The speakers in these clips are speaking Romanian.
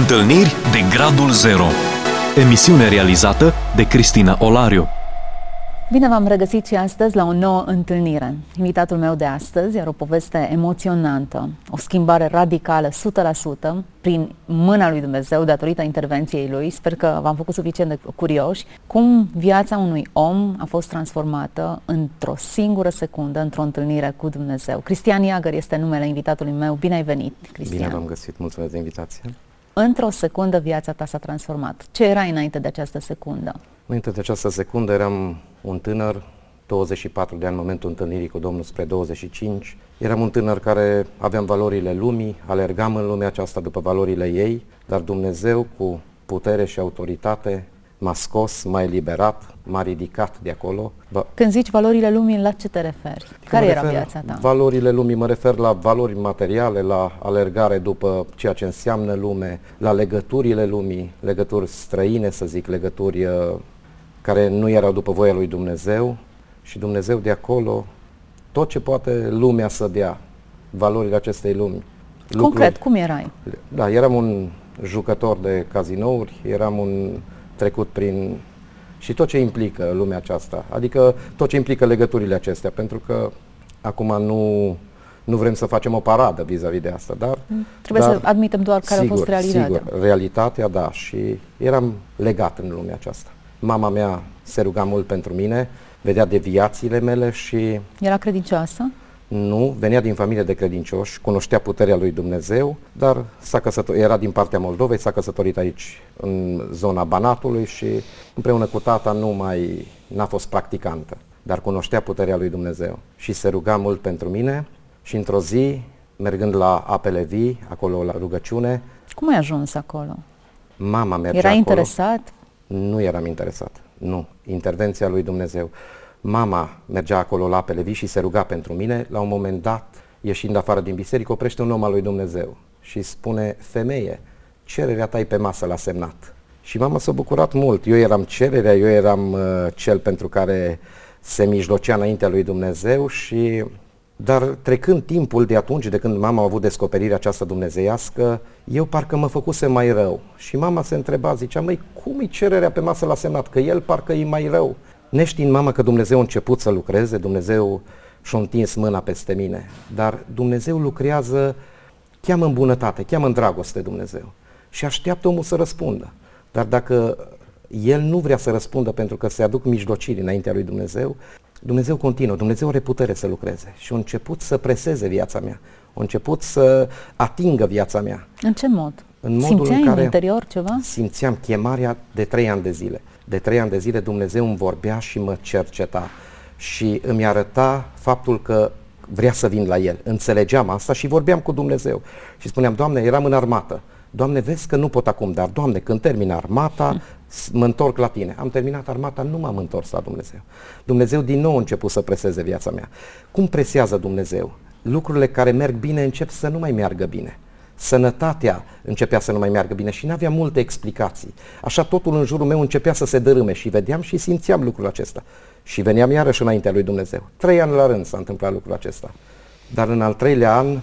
Întâlniri de Gradul Zero Emisiune realizată de Cristina Olariu Bine v-am regăsit și astăzi la o nouă întâlnire. Invitatul meu de astăzi are o poveste emoționantă, o schimbare radicală, 100%, prin mâna lui Dumnezeu, datorită intervenției lui. Sper că v-am făcut suficient de curioși. Cum viața unui om a fost transformată într-o singură secundă, într-o întâlnire cu Dumnezeu. Cristian Iagăr este numele invitatului meu. Bine ai venit, Cristian. Bine v-am găsit, mulțumesc de invitație. Într-o secundă viața ta s-a transformat. Ce era înainte de această secundă? Înainte de această secundă eram un tânăr, 24 de ani în momentul întâlnirii cu Domnul spre 25. Eram un tânăr care aveam valorile lumii, alergam în lumea aceasta după valorile ei, dar Dumnezeu cu putere și autoritate m-a scos, m-a eliberat, m-a ridicat de acolo. Când zici valorile lumii, la ce te referi? Care era viața ta? Valorile lumii, mă refer la valori materiale, la alergare după ceea ce înseamnă lume, la legăturile lumii, legături străine, să zic, legături uh, care nu erau după voia lui Dumnezeu și Dumnezeu de acolo, tot ce poate lumea să dea, valorile acestei lumi. Concret, lucruri. cum erai? Da, eram un jucător de cazinouri, eram un trecut prin și tot ce implică lumea aceasta, adică tot ce implică legăturile acestea, pentru că acum nu, nu vrem să facem o paradă vis-a-vis de asta, dar... Trebuie dar, să admitem doar care sigur, a fost realitatea. Sigur, realitatea, da, și eram legat în lumea aceasta. Mama mea se ruga mult pentru mine, vedea deviațiile mele și... Era credincioasă? Nu, venea din familie de credincioși, cunoștea puterea lui Dumnezeu, dar s-a căsătorit, era din partea Moldovei, s-a căsătorit aici în zona Banatului și împreună cu tata nu mai n-a fost practicantă, dar cunoștea puterea lui Dumnezeu și se ruga mult pentru mine și într-o zi, mergând la apele vii, acolo la rugăciune. Cum ai ajuns acolo? Mama mergea Era acolo. interesat? Nu eram interesat, nu. Intervenția lui Dumnezeu. Mama mergea acolo la apele vii și se ruga pentru mine. La un moment dat, ieșind afară din biserică, oprește un om al lui Dumnezeu și spune, femeie, cererea ta e pe masă la semnat. Și mama s-a bucurat mult. Eu eram cererea, eu eram uh, cel pentru care se mijlocea înaintea lui Dumnezeu și dar trecând timpul de atunci, de când mama a avut descoperirea aceasta dumnezeiască, eu parcă mă făcuse mai rău. Și mama se întreba, zicea, măi, cum e cererea pe masă la semnat? Că el parcă e mai rău. Neștiind mama că Dumnezeu a început să lucreze, Dumnezeu și-a întins mâna peste mine, dar Dumnezeu lucrează, cheamă în bunătate, cheamă în dragoste Dumnezeu și așteaptă omul să răspundă. Dar dacă el nu vrea să răspundă pentru că se aduc mijlociri înaintea lui Dumnezeu, Dumnezeu continuă, Dumnezeu are putere să lucreze și a început să preseze viața mea, a început să atingă viața mea. În ce mod? În modul Simțeai în care în interior ceva? Simțeam chemarea de trei ani de zile. De trei ani de zile Dumnezeu îmi vorbea și mă cerceta și îmi arăta faptul că vrea să vin la El. Înțelegeam asta și vorbeam cu Dumnezeu. Și spuneam, Doamne, eram în armată. Doamne, vezi că nu pot acum, dar Doamne, când termin armata, mă întorc la Tine. Am terminat armata, nu m-am întors la Dumnezeu. Dumnezeu din nou a început să preseze viața mea. Cum presează Dumnezeu? Lucrurile care merg bine încep să nu mai meargă bine sănătatea începea să nu mai meargă bine și nu avea multe explicații. Așa totul în jurul meu începea să se dărâme și vedeam și simțeam lucrul acesta. Și veneam iarăși înaintea lui Dumnezeu. Trei ani la rând s-a întâmplat lucrul acesta. Dar în al treilea an,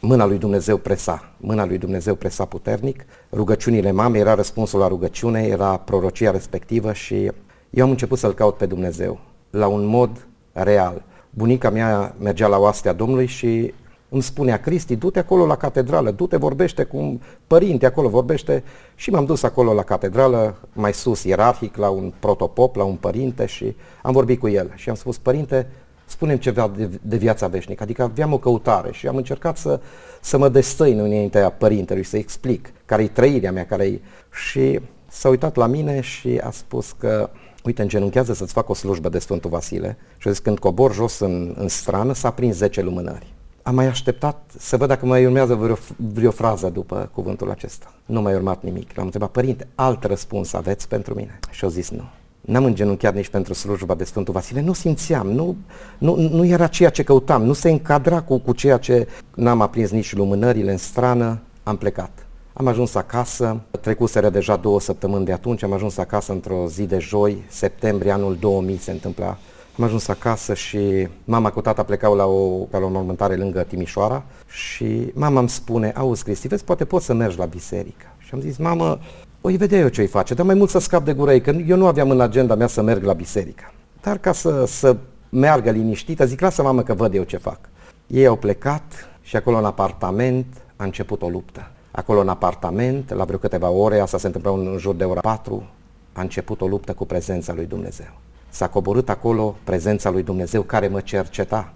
mâna lui Dumnezeu presa. Mâna lui Dumnezeu presa puternic. Rugăciunile mamei era răspunsul la rugăciune, era prorocia respectivă și eu am început să-L caut pe Dumnezeu la un mod real. Bunica mea mergea la oastea Domnului și îmi spunea Cristi, du-te acolo la catedrală, du-te, vorbește cu un părinte acolo, vorbește. Și m-am dus acolo la catedrală, mai sus, ierarhic, la un protopop, la un părinte și am vorbit cu el. Și am spus, părinte, spunem ceva de, de viața veșnică, adică aveam o căutare și am încercat să, să mă destăin înaintea părintelui, să explic care-i trăirea mea, care-i... Și s-a uitat la mine și a spus că uite, îngenunchează să-ți fac o slujbă de Sfântul Vasile. Și a zis, când cobor jos în, în strană, s-a prins 10 lumânări am mai așteptat să văd dacă mai urmează vreo, vreo frază după cuvântul acesta. Nu mai urmat nimic. L-am întrebat, părinte, alt răspuns aveți pentru mine? Și au zis nu. N-am îngenunchiat nici pentru slujba de Sfântul Vasile, nu simțeam, nu, nu, nu era ceea ce căutam, nu se încadra cu, cu ceea ce n-am aprins nici lumânările în strană, am plecat. Am ajuns acasă, trecuseră deja două săptămâni de atunci, am ajuns acasă într-o zi de joi, septembrie anul 2000 se întâmpla am ajuns acasă și mama cu tata plecau la o, la o mormântare lângă Timișoara și mama îmi spune, auzi Cristi, vezi, poate poți să mergi la biserică. Și Și am zis, mamă, o vedea eu ce-i face, dar mai mult să scap de gură ei, că eu nu aveam în agenda mea să merg la biserică. Dar ca să, să meargă liniștită, zic, lasă mamă că văd eu ce fac. Ei au plecat și acolo în apartament a început o luptă. Acolo în apartament, la vreo câteva ore, asta se întâmplă în jur de ora 4, a început o luptă cu prezența lui Dumnezeu. S-a coborât acolo prezența lui Dumnezeu care mă cerceta,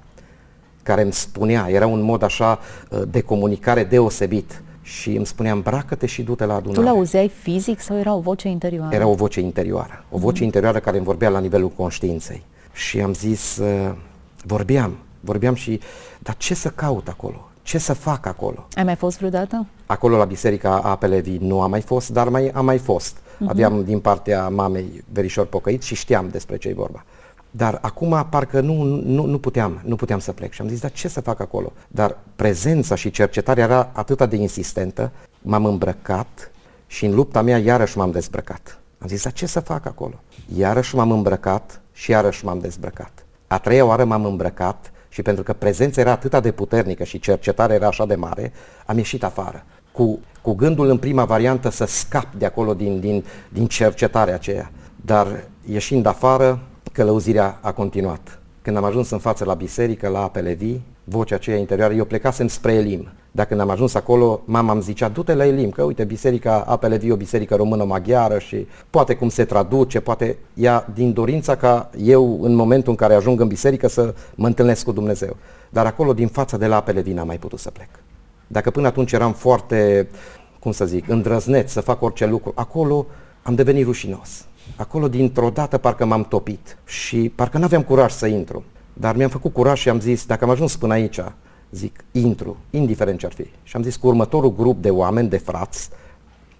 care îmi spunea, era un mod așa uh, de comunicare deosebit și îmi spunea îmbracă-te și du-te la adunare. Tu l-auzeai fizic sau era o voce interioară? Era o voce interioară, o voce mm. interioară care îmi vorbea la nivelul conștiinței. Și am zis, uh, vorbeam, vorbeam și, dar ce să caut acolo? Ce să fac acolo? Ai mai fost vreodată? Acolo la Biserica Apele Vii nu am mai fost, dar mai, am mai fost. Uh-huh. Aveam din partea mamei verișor pocăit și știam despre ce e vorba. Dar acum parcă nu, nu, nu, puteam, nu puteam să plec și am zis, dar ce să fac acolo? Dar prezența și cercetarea era atât de insistentă, m-am îmbrăcat și în lupta mea iarăși m-am dezbrăcat. Am zis, dar ce să fac acolo? Iarăși m-am îmbrăcat și iarăși m-am dezbrăcat. A treia oară m-am îmbrăcat și pentru că prezența era atât de puternică și cercetarea era așa de mare, am ieșit afară. Cu, cu gândul în prima variantă să scap de acolo din, din, din cercetarea aceea. Dar ieșind afară, călăuzirea a continuat. Când am ajuns în față la biserică, la apele vii, vocea aceea interioară, eu plecasem spre Elim. Dacă când am ajuns acolo, mama îmi zicea, du-te la Elim, că uite, biserica Apele Vii, o biserică română-maghiară și poate cum se traduce, poate ea din dorința ca eu, în momentul în care ajung în biserică, să mă întâlnesc cu Dumnezeu. Dar acolo, din fața de la Apele Vii, n-am mai putut să plec. Dacă până atunci eram foarte, cum să zic, îndrăzneț să fac orice lucru, acolo am devenit rușinos. Acolo, dintr-o dată, parcă m-am topit și parcă nu aveam curaj să intru. Dar mi-am făcut curaj și am zis, dacă am ajuns până aici, zic, intru, indiferent ce ar fi. Și am zis cu următorul grup de oameni, de frați,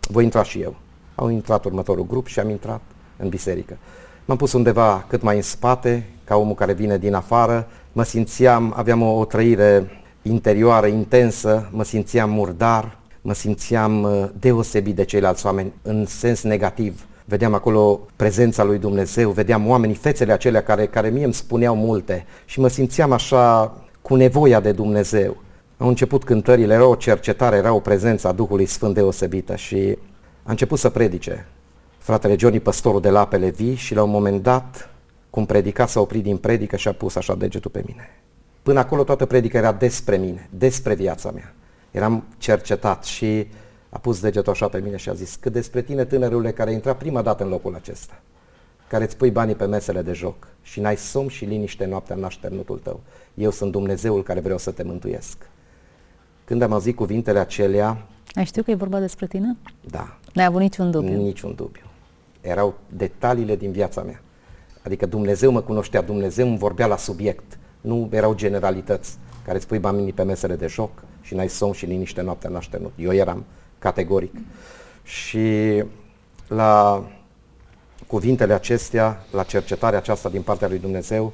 voi intra și eu. Au intrat următorul grup și am intrat în biserică. M-am pus undeva cât mai în spate, ca omul care vine din afară. Mă simțeam, aveam o, o trăire interioară intensă, mă simțeam murdar, mă simțeam uh, deosebit de ceilalți oameni în sens negativ vedeam acolo prezența lui Dumnezeu, vedeam oamenii, fețele acelea care, care mie îmi spuneau multe și mă simțeam așa cu nevoia de Dumnezeu. Au început cântările, era o cercetare, era o prezență a Duhului Sfânt deosebită și a început să predice fratele Johnny, păstorul de la apele vii și la un moment dat, cum predica, s-a oprit din predică și a pus așa degetul pe mine. Până acolo toată predica era despre mine, despre viața mea. Eram cercetat și a pus degetul așa pe mine și a zis, cât despre tine, tânărule, care a intrat prima dată în locul acesta, care îți pui banii pe mesele de joc și n-ai somn și liniște noaptea în așternutul tău. Eu sunt Dumnezeul care vreau să te mântuiesc. Când am auzit cuvintele acelea... Ai știu că e vorba despre tine? Da. N-ai avut niciun dubiu? Niciun dubiu. Erau detaliile din viața mea. Adică Dumnezeu mă cunoștea, Dumnezeu îmi vorbea la subiect. Nu erau generalități care îți pui banii pe mesele de joc și n-ai somn și liniște noaptea în așternut. Eu eram categoric. Și la cuvintele acestea, la cercetarea aceasta din partea lui Dumnezeu,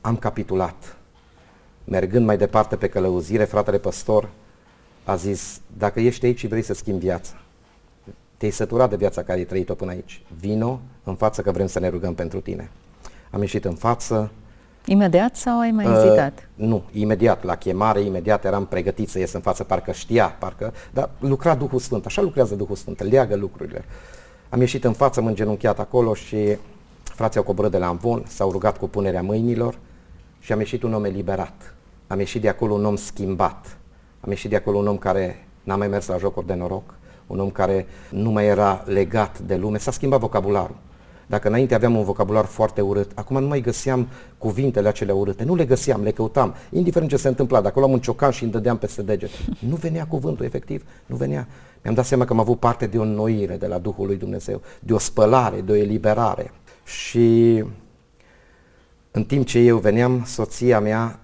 am capitulat. Mergând mai departe pe călăuzire, fratele păstor a zis, dacă ești aici și vrei să schimbi viața, te-ai săturat de viața care ai trăit-o până aici, vino în față că vrem să ne rugăm pentru tine. Am ieșit în față, Imediat sau ai mai ezitat? Uh, nu, imediat, la chemare, imediat eram pregătit să ies în față, parcă știa, parcă, dar lucra Duhul Sfânt, așa lucrează Duhul Sfânt, leagă lucrurile. Am ieșit în față, m-am genunchiat acolo și frații au coborât de la Amvon, s-au rugat cu punerea mâinilor și am ieșit un om eliberat. Am ieșit de acolo un om schimbat. Am ieșit de acolo un om care n-a mai mers la jocuri de noroc, un om care nu mai era legat de lume, s-a schimbat vocabularul. Dacă înainte aveam un vocabular foarte urât, acum nu mai găseam cuvintele acelea urâte. Nu le găseam, le căutam. Indiferent ce se întâmpla, dacă luam un ciocan și îmi dădeam peste degete. Nu venea cuvântul, efectiv, nu venea. Mi-am dat seama că am avut parte de o înnoire de la Duhul lui Dumnezeu, de o spălare, de o eliberare. Și în timp ce eu veneam, soția mea,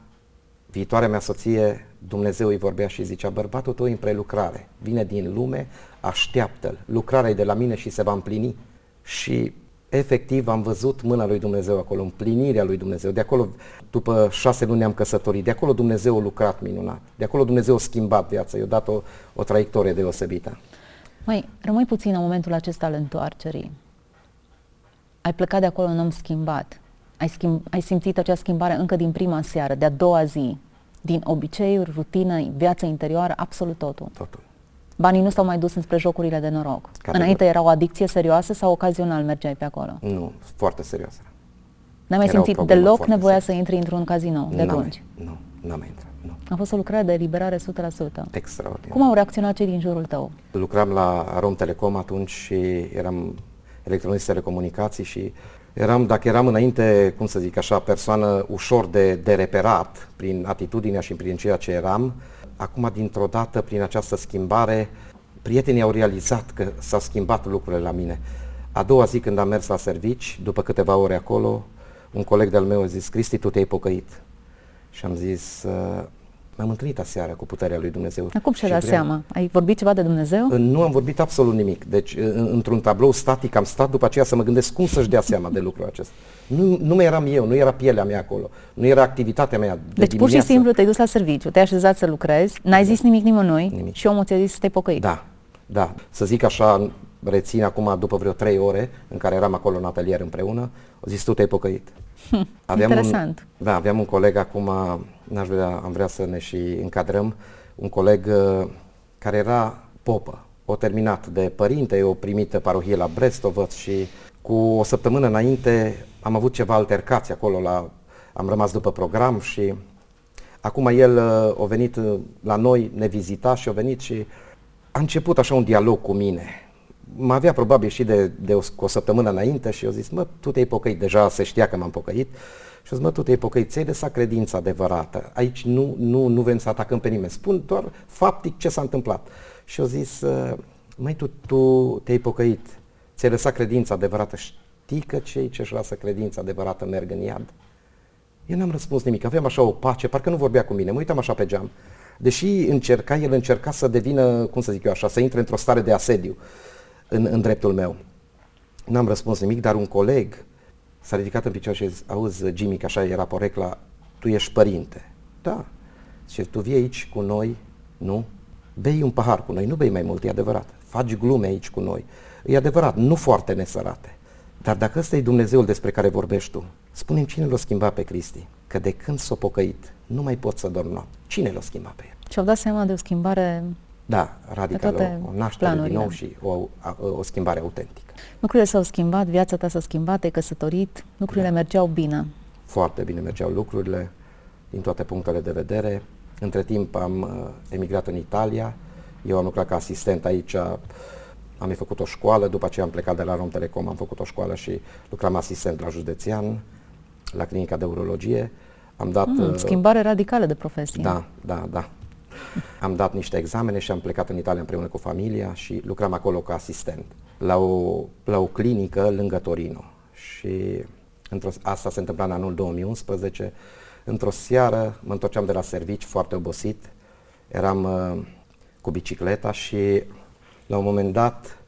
viitoarea mea soție, Dumnezeu îi vorbea și zicea, bărbatul tău în prelucrare, vine din lume, așteaptă-l, lucrarea e de la mine și se va împlini. Și efectiv am văzut mâna lui Dumnezeu acolo, împlinirea lui Dumnezeu. De acolo, după șase luni am căsătorit, de acolo Dumnezeu a lucrat minunat, de acolo Dumnezeu a schimbat viața, i-a dat o, o traiectorie deosebită. Mai rămâi puțin în momentul acesta al întoarcerii. Ai plecat de acolo un om schimbat. Ai, schimb, ai simțit acea schimbare încă din prima seară, de-a doua zi, din obiceiuri, rutină, viața interioară, absolut totul. Totul. Banii nu s-au mai dus înspre jocurile de noroc. Categoric. Înainte era o adicție serioasă sau ocazional mergeai pe acolo? Nu, foarte serioasă. N-ai mai Era o simțit problemă deloc foarte nevoia să serioasă. intri într-un casino de N-am atunci? Mai, nu, n-am mai intrat. Nu. A fost o lucrare de eliberare 100%. Extraordinar. Cum au reacționat cei din jurul tău? Lucram la Rom Telecom atunci și eram electronist telecomunicații și eram, dacă eram înainte, cum să zic așa, persoană ușor de, de reperat prin atitudinea și prin ceea ce eram, acum dintr-o dată, prin această schimbare, prietenii au realizat că s-au schimbat lucrurile la mine. A doua zi când am mers la servici, după câteva ore acolo, un coleg de-al meu a zis, Cristi, tu te-ai pocăit. Și am zis, "Uh, m-am întâlnit aseară cu puterea lui Dumnezeu. Acum și-a Și dat vreau- seama. Ai vorbit ceva de Dumnezeu? nu am vorbit absolut nimic. Deci, în- într-un tablou static am stat după aceea să mă gândesc cum să-și dea seama de lucrul acesta. Nu, nu mai eram eu, nu era pielea mea acolo, nu era activitatea mea de Deci pur și dimineață. simplu te-ai dus la serviciu, te-ai așezat să lucrezi, n-ai zis nimic nimănui Nimic. și omul ți-a zis să te pocăi. Da, da. Să zic așa, rețin acum după vreo trei ore în care eram acolo în atelier împreună, o zis tu te-ai pocăit. Hm, un, interesant. da, aveam un coleg acum, n-aș vrea, am vrea să ne și încadrăm, un coleg uh, care era popă, o terminat de părinte, o primită parohie la Brestovăț și cu o săptămână înainte am avut ceva altercații acolo, la, am rămas după program și acum el uh, a venit uh, la noi, ne vizita și a venit și a început așa un dialog cu mine. Mă avea probabil și de, de o, cu o săptămână înainte și eu zis, mă, tu te-ai pocăit, deja se știa că m-am pocăit. Și eu zis, mă, tu te-ai pocăit, ți-ai lăsat credința adevărată. Aici nu, nu, nu vrem să atacăm pe nimeni, spun doar faptic ce s-a întâmplat. Și eu zis, "Uh, măi, tu, tu te-ai pocăit, ți-ai lăsat credința adevărată, știi că cei ce-și lasă credința adevărată merg în iad? Eu n-am răspuns nimic, aveam așa o pace, parcă nu vorbea cu mine, mă uitam așa pe geam. Deși încerca, el încerca să devină, cum să zic eu așa, să intre într-o stare de asediu în, în dreptul meu. N-am răspuns nimic, dar un coleg s-a ridicat în picioare și a zis, auzi Jimmy, că așa era porecla, tu ești părinte. Da. Și tu vii aici cu noi, nu? Bei un pahar cu noi, nu bei mai mult, e adevărat. Faci glume aici cu noi. E adevărat, nu foarte nesărate. Dar dacă ăsta e Dumnezeul despre care vorbești tu, spune-mi cine l-a schimbat pe Cristi? Că de când s-a pocăit, nu mai pot să dorm noapte. Cine l-a schimbat pe el? Și-au dat seama de o schimbare, Da, radical, toate o, o naștere din planurile. nou și o, a- o schimbare autentică. lucrurile s-au schimbat, viața ta s-a schimbat, te-ai căsătorit, lucrurile Da. mergeau bine. Foarte bine mergeau lucrurile din toate punctele de vedere. Între timp am uh, emigrat în Italia, eu am lucrat ca asistent aici, am mai făcut o școală, după aceea am plecat de la Rom Telecom, am făcut o școală și lucram asistent la județean, la clinica de urologie. Am dat... Mm, uh, schimbare radicală de profesie. Da, da, da. Am dat niște examene și am plecat în Italia împreună cu familia și lucram acolo ca asistent la o, la o clinică lângă Torino. Și într-o, asta se întâmpla în anul 2011. Într-o seară mă întorceam de la servici foarte obosit, eram uh, cu bicicleta și la un moment dat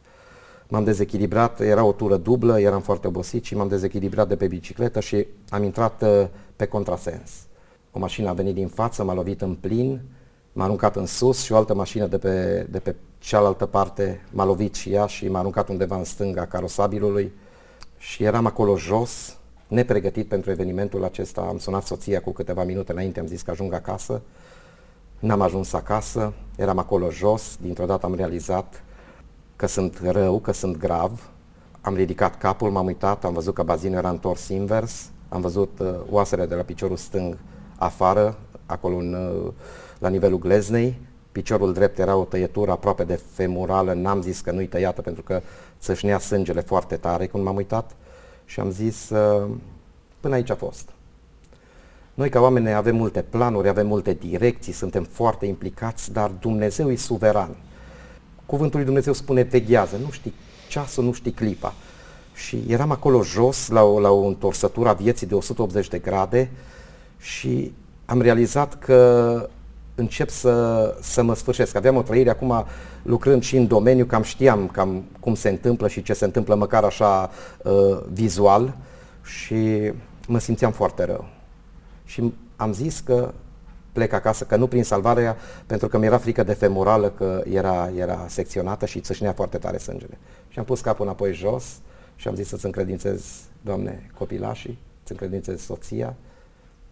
m-am dezechilibrat, era o tură dublă, eram foarte obosit și m-am dezechilibrat de pe bicicletă și am intrat uh, pe contrasens. O mașină a venit din față, m-a lovit în plin, m-a aruncat în sus și o altă mașină de pe, de pe cealaltă parte m-a lovit și ea și m-a aruncat undeva în stânga carosabilului și eram acolo jos, nepregătit pentru evenimentul acesta. Am sunat soția cu câteva minute înainte, am zis că ajung acasă. N-am ajuns acasă, eram acolo jos, dintr-o dată am realizat că sunt rău, că sunt grav. Am ridicat capul, m-am uitat, am văzut că bazinul era întors invers, am văzut uh, oasele de la piciorul stâng afară, acolo în, uh, la nivelul gleznei. Piciorul drept era o tăietură aproape de femurală, n-am zis că nu-i tăiată pentru că țâșnea sângele foarte tare când m-am uitat și am zis uh, până aici a fost. Noi ca oameni avem multe planuri, avem multe direcții, suntem foarte implicați, dar Dumnezeu e suveran. Cuvântul lui Dumnezeu spune veghează, nu știi ceasul, nu știi clipa. Și eram acolo jos, la o, la o întorsătură a vieții de 180 de grade și am realizat că încep să, să mă sfârșesc. Aveam o trăire acum lucrând și în domeniu, cam știam cam cum se întâmplă și ce se întâmplă măcar așa uh, vizual și mă simțeam foarte rău. Și am zis că plec acasă, că nu prin salvarea, pentru că mi-era frică de femurală, că era, era secționată și țâșnea foarte tare sângele. Și am pus capul înapoi jos și am zis să-ți încredințez, Doamne, copilașii, să încredințez soția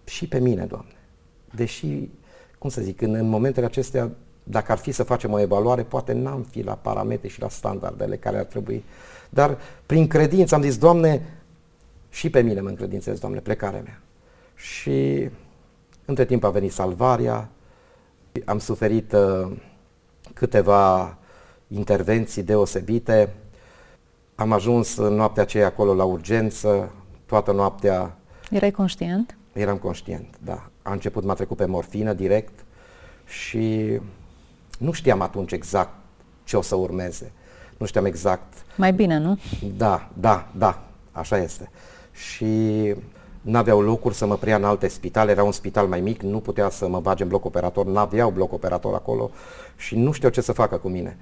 și pe mine, Doamne. Deși, cum să zic, în, în momentele acestea dacă ar fi să facem o evaluare, poate n-am fi la parametri și la standardele care ar trebui. Dar prin credință am zis, Doamne, și pe mine mă încredințez, Doamne, plecarea mea. Și între timp a venit salvarea, am suferit uh, câteva intervenții deosebite, am ajuns în noaptea aceea acolo la urgență, toată noaptea. Erai conștient? Eram conștient, da. A început, m-a trecut pe morfină direct și nu știam atunci exact ce o să urmeze. Nu știam exact. Mai bine, nu? Da, da, da, așa este. Și n-aveau locuri să mă preia în alte spitale, era un spital mai mic, nu putea să mă bage în bloc operator, n-aveau bloc operator acolo și nu știau ce să facă cu mine.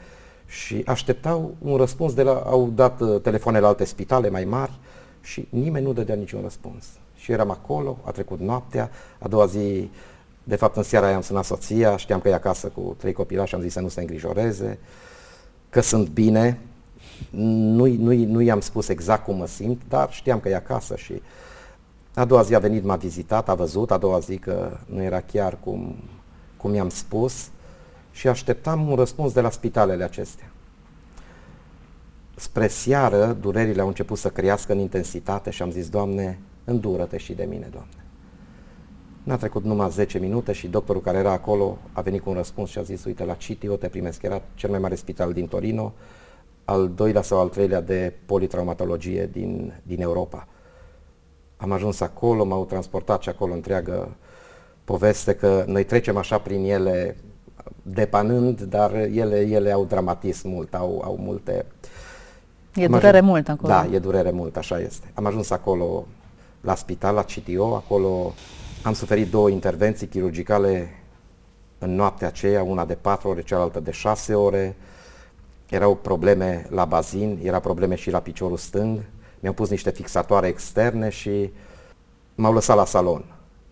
Și așteptau un răspuns de la, au dat uh, telefoane la alte spitale mai mari și nimeni nu dădea niciun răspuns. Și eram acolo, a trecut noaptea, a doua zi, de fapt în seara aia am sunat soția, știam că e acasă cu trei copilași, am zis să nu se îngrijoreze, că sunt bine, nu, nu, nu i-am spus exact cum mă simt, dar știam că e acasă și a doua zi a venit, m-a vizitat, a văzut, a doua zi că nu era chiar cum, cum i-am spus și așteptam un răspuns de la spitalele acestea. Spre seară, durerile au început să crească în intensitate și am zis, Doamne, îndură-te și de mine, Doamne. N-a trecut numai 10 minute și doctorul care era acolo a venit cu un răspuns și a zis, uite, la CITIO te primesc, era cel mai mare spital din Torino, al doilea sau al treilea de politraumatologie din, din Europa. Am ajuns acolo, m-au transportat și acolo întreagă poveste că noi trecem așa prin ele depanând, dar ele, ele au dramatism mult, au, au multe... E Am durere ajuns, mult acolo. Da, e durere mult, așa este. Am ajuns acolo la spital, la CTO, acolo am suferit două intervenții chirurgicale în noaptea aceea, una de 4 ore, cealaltă de 6 ore. Erau probleme la bazin, era probleme și la piciorul stâng. Mi-au pus niște fixatoare externe și m-au lăsat la salon.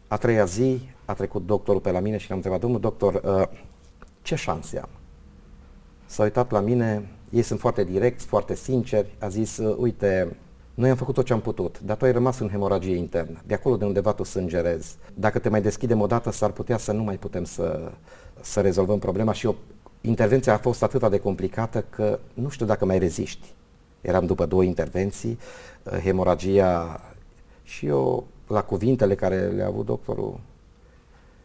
A treia zi a trecut doctorul pe la mine și l-am întrebat, domnul doctor, uh, ce șanse am? S-a uitat la mine, ei sunt foarte direcți, foarte sinceri, a zis, uh, uite, noi am făcut tot ce am putut, dar tu ai rămas în hemoragie internă, de acolo de undeva tu sângerezi. Dacă te mai deschidem o dată, s-ar putea să nu mai putem să, să rezolvăm problema și o, intervenția a fost atât de complicată că nu știu dacă mai reziști. Eram după două intervenții, uh, hemoragia și eu la cuvintele care le-a avut doctorul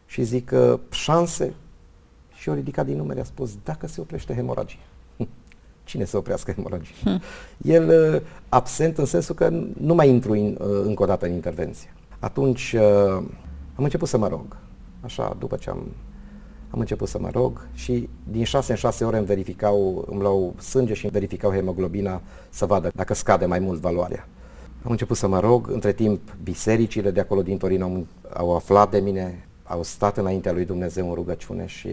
și zic că șanse și eu ridicat din numere, a spus dacă se oprește hemoragia. Cine să oprească hemoragia? Hmm. El uh, absent în sensul că nu mai intru in, uh, încă o dată în intervenție. Atunci uh, am început să mă rog. Așa, după ce am, am început să mă rog și din 6 în 6 ore îmi verificau, îmi luau sânge și îmi verificau hemoglobina să vadă dacă scade mai mult valoarea. Am început să mă rog, între timp bisericile de acolo din Torino au, au aflat de mine, au stat înaintea lui Dumnezeu în rugăciune și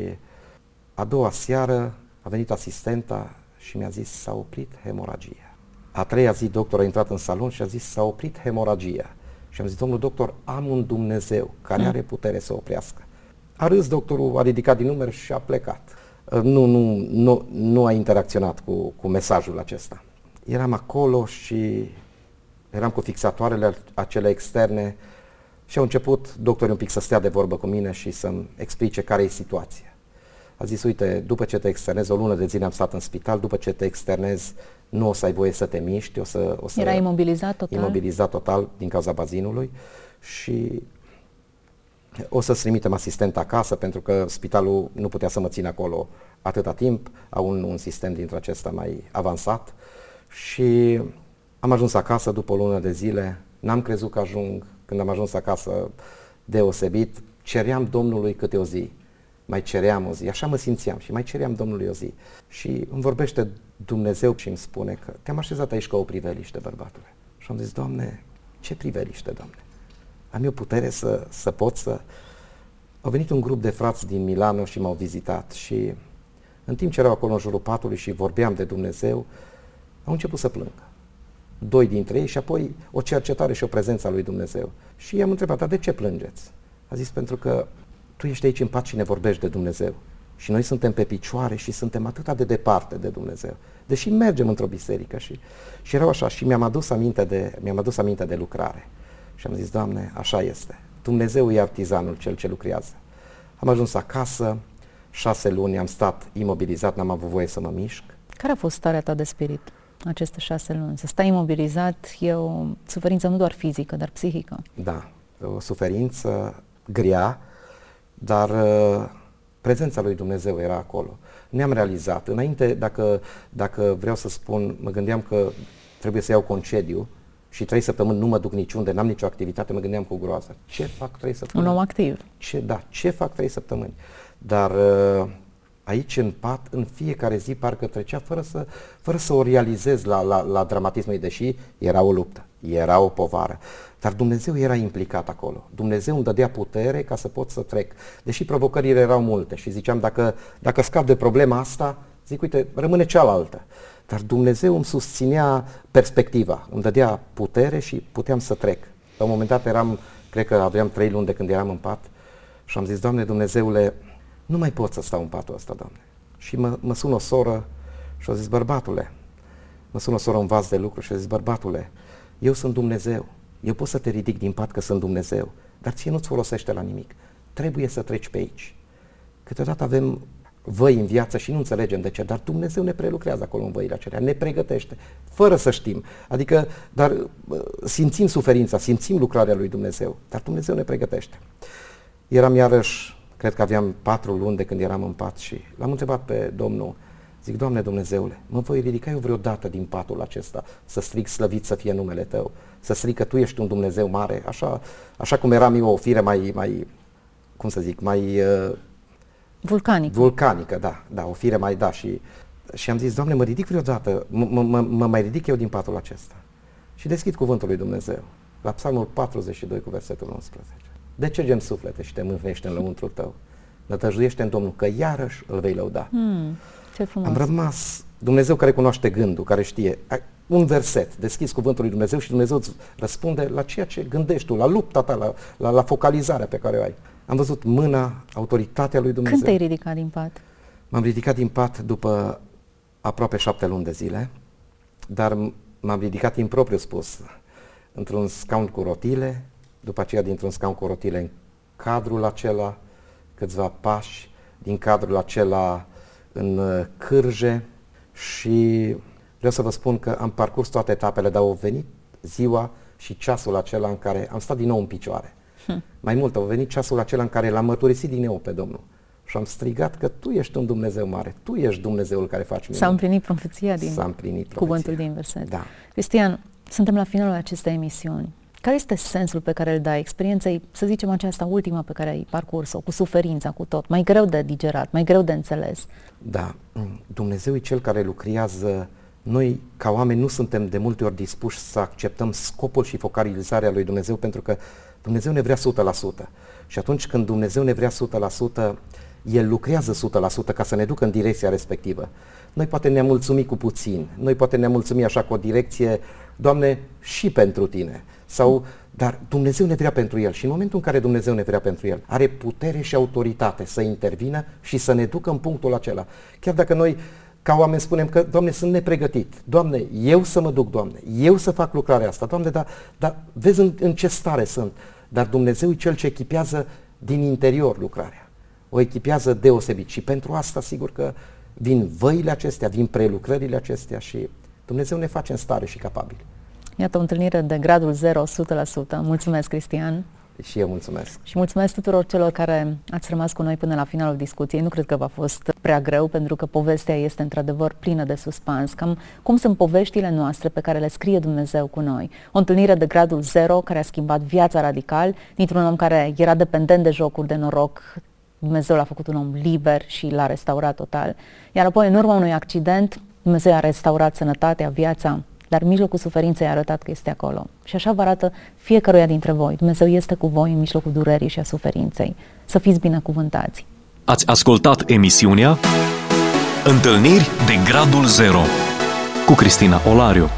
a doua seară a venit asistenta și mi-a zis s-a oprit hemoragia. A treia zi doctorul a intrat în salon și a zis s-a oprit hemoragia. Și am zis, domnul doctor, am un Dumnezeu care are putere să oprească. A râs doctorul, a ridicat din număr și a plecat. Nu, nu, nu, nu a interacționat cu, cu mesajul acesta. Eram acolo și eram cu fixatoarele acele externe și au început doctorii un pic să stea de vorbă cu mine și să-mi explice care e situația. A zis, uite, după ce te externezi, o lună de zile am stat în spital, după ce te externezi, nu o să ai voie să te miști, o să... O să Era imobilizat total? Imobilizat total din cauza bazinului și o să-ți trimitem asistent acasă pentru că spitalul nu putea să mă țină acolo atâta timp, au un, un sistem dintre acesta mai avansat și am ajuns acasă după o lună de zile, n-am crezut că ajung, când am ajuns acasă deosebit, ceream Domnului câte o zi mai ceream o zi, așa mă simțeam și mai ceream Domnului o zi. Și îmi vorbește Dumnezeu și îmi spune că te-am așezat aici ca o priveliște, bărbatule. Și am zis, Doamne, ce priveliște, Doamne? Am eu putere să, să pot să... Au venit un grup de frați din Milano și m-au vizitat și în timp ce erau acolo în jurul patului și vorbeam de Dumnezeu, au început să plângă. Doi dintre ei și apoi o cercetare și o prezență a lui Dumnezeu. Și i-am întrebat, dar de ce plângeți? A zis, pentru că tu ești aici în pat și ne vorbești de Dumnezeu. Și noi suntem pe picioare și suntem atât de departe de Dumnezeu. Deși mergem într-o biserică și, și erau așa și mi-am adus, aminte de, mi-am adus aminte de lucrare. Și am zis, Doamne, așa este. Dumnezeu e artizanul cel ce lucrează. Am ajuns acasă șase luni am stat imobilizat, n-am avut voie să mă mișc. Care a fost starea ta de spirit aceste șase luni? Să stai imobilizat e o suferință nu doar fizică, dar psihică. Da, o suferință grea, dar uh, prezența lui Dumnezeu era acolo. Ne-am realizat. Înainte, dacă, dacă vreau să spun, mă gândeam că trebuie să iau concediu și trei săptămâni nu mă duc niciunde, n-am nicio activitate, mă gândeam cu groază. Ce fac trei săptămâni? Un om activ. Ce, da, ce fac trei săptămâni? Dar uh, aici în pat, în fiecare zi parcă trecea fără să, fără să o realizez la, la, la dramatismul ei, deși era o luptă, era o povară. Dar Dumnezeu era implicat acolo. Dumnezeu îmi dădea putere ca să pot să trec. Deși provocările erau multe și ziceam, dacă, dacă scap de problema asta, zic, uite, rămâne cealaltă. Dar Dumnezeu îmi susținea perspectiva, îmi dădea putere și puteam să trec. La un moment dat eram, cred că aveam trei luni de când eram în pat și am zis, Doamne Dumnezeule, nu mai pot să stau în patul ăsta, Doamne. Și mă, mă sună o soră și a zis, bărbatule, mă sună o soră în vas de lucru și a zis, bărbatule, eu sunt Dumnezeu, eu pot să te ridic din pat că sunt Dumnezeu, dar ție nu-ți folosește la nimic. Trebuie să treci pe aici. Câteodată avem văi în viață și nu înțelegem de ce, dar Dumnezeu ne prelucrează acolo în văile acelea, ne pregătește, fără să știm. Adică, dar simțim suferința, simțim lucrarea lui Dumnezeu, dar Dumnezeu ne pregătește. Eram iarăși, cred că aveam patru luni de când eram în pat și l-am întrebat pe Domnul, zic, Doamne Dumnezeule, mă voi ridica eu vreodată din patul acesta, să strig slăvit să fie numele Tău, să strig că Tu ești un Dumnezeu mare, așa, așa cum eram eu o fire mai, mai cum să zic, mai uh, Vulcanică. Vulcanică, da, da, o fire mai da și, și am zis, Doamne, mă ridic vreodată, mă mai ridic eu din patul acesta. Și deschid cuvântul lui Dumnezeu, la Psalmul 42 cu versetul 11. De ce gem suflete și te mâhnește în lăuntrul tău? Nătăjuiește în Domnul, că iarăși îl vei lăuda. Hmm, ce frumos. Am rămas, Dumnezeu care cunoaște gândul, care știe, un verset, deschizi cuvântul lui Dumnezeu și Dumnezeu îți răspunde la ceea ce gândești tu, la lupta ta, la, la, la focalizarea pe care o ai. Am văzut mâna, autoritatea lui Dumnezeu. Când te-ai ridicat din pat? M-am ridicat din pat după aproape șapte luni de zile, dar m-am ridicat impropriu spus, într-un scaun cu rotile, după aceea dintr-un scaun cu rotile în cadrul acela, câțiva pași, din cadrul acela în uh, cârje și vreau să vă spun că am parcurs toate etapele, dar au venit ziua și ceasul acela în care am stat din nou în picioare. Hm. Mai mult, au venit ceasul acela în care l-am mărturisit din nou pe Domnul. Și am strigat că Tu ești un Dumnezeu mare, Tu ești Dumnezeul care faci minuni. S-a împlinit profeția din S-a împlinit profeția. cuvântul din verset. Da. Cristian, suntem la finalul acestei emisiuni. Care este sensul pe care îl dai experienței, să zicem aceasta ultima pe care ai parcurs-o, cu suferința, cu tot, mai greu de digerat, mai greu de înțeles? Da, Dumnezeu e Cel care lucrează noi, ca oameni, nu suntem de multe ori dispuși să acceptăm scopul și focalizarea lui Dumnezeu pentru că Dumnezeu ne vrea 100%. Și atunci când Dumnezeu ne vrea 100%, El lucrează 100% ca să ne ducă în direcția respectivă. Noi poate ne-am mulțumit cu puțin, noi poate ne-am mulțumit așa cu o direcție, Doamne, și pentru Tine. Sau, dar Dumnezeu ne vrea pentru El și în momentul în care Dumnezeu ne vrea pentru El, are putere și autoritate să intervină și să ne ducă în punctul acela. Chiar dacă noi ca oameni spunem că, Doamne, sunt nepregătit. Doamne, eu să mă duc, Doamne, eu să fac lucrarea asta. Doamne, dar, dar vezi în, în ce stare sunt. Dar Dumnezeu e Cel ce echipează din interior lucrarea. O echipează deosebit și pentru asta sigur că vin văile acestea, vin prelucrările acestea și Dumnezeu ne face în stare și capabil. Iată o întâlnire de gradul 0, 100%. Mulțumesc, Cristian! Și eu mulțumesc. Și mulțumesc tuturor celor care ați rămas cu noi până la finalul discuției. Nu cred că v-a fost prea greu, pentru că povestea este într-adevăr plină de suspans. Cam cum sunt poveștile noastre pe care le scrie Dumnezeu cu noi. O întâlnire de gradul zero care a schimbat viața radical dintr-un om care era dependent de jocuri de noroc. Dumnezeu l-a făcut un om liber și l-a restaurat total. Iar apoi, în urma unui accident, Dumnezeu a restaurat sănătatea, viața, dar în mijlocul suferinței a arătat că este acolo. Și așa vă arată fiecăruia dintre voi. Dumnezeu este cu voi în mijlocul durerii și a suferinței. Să fiți binecuvântați. Ați ascultat emisiunea Întâlniri de Gradul Zero cu Cristina Olariu.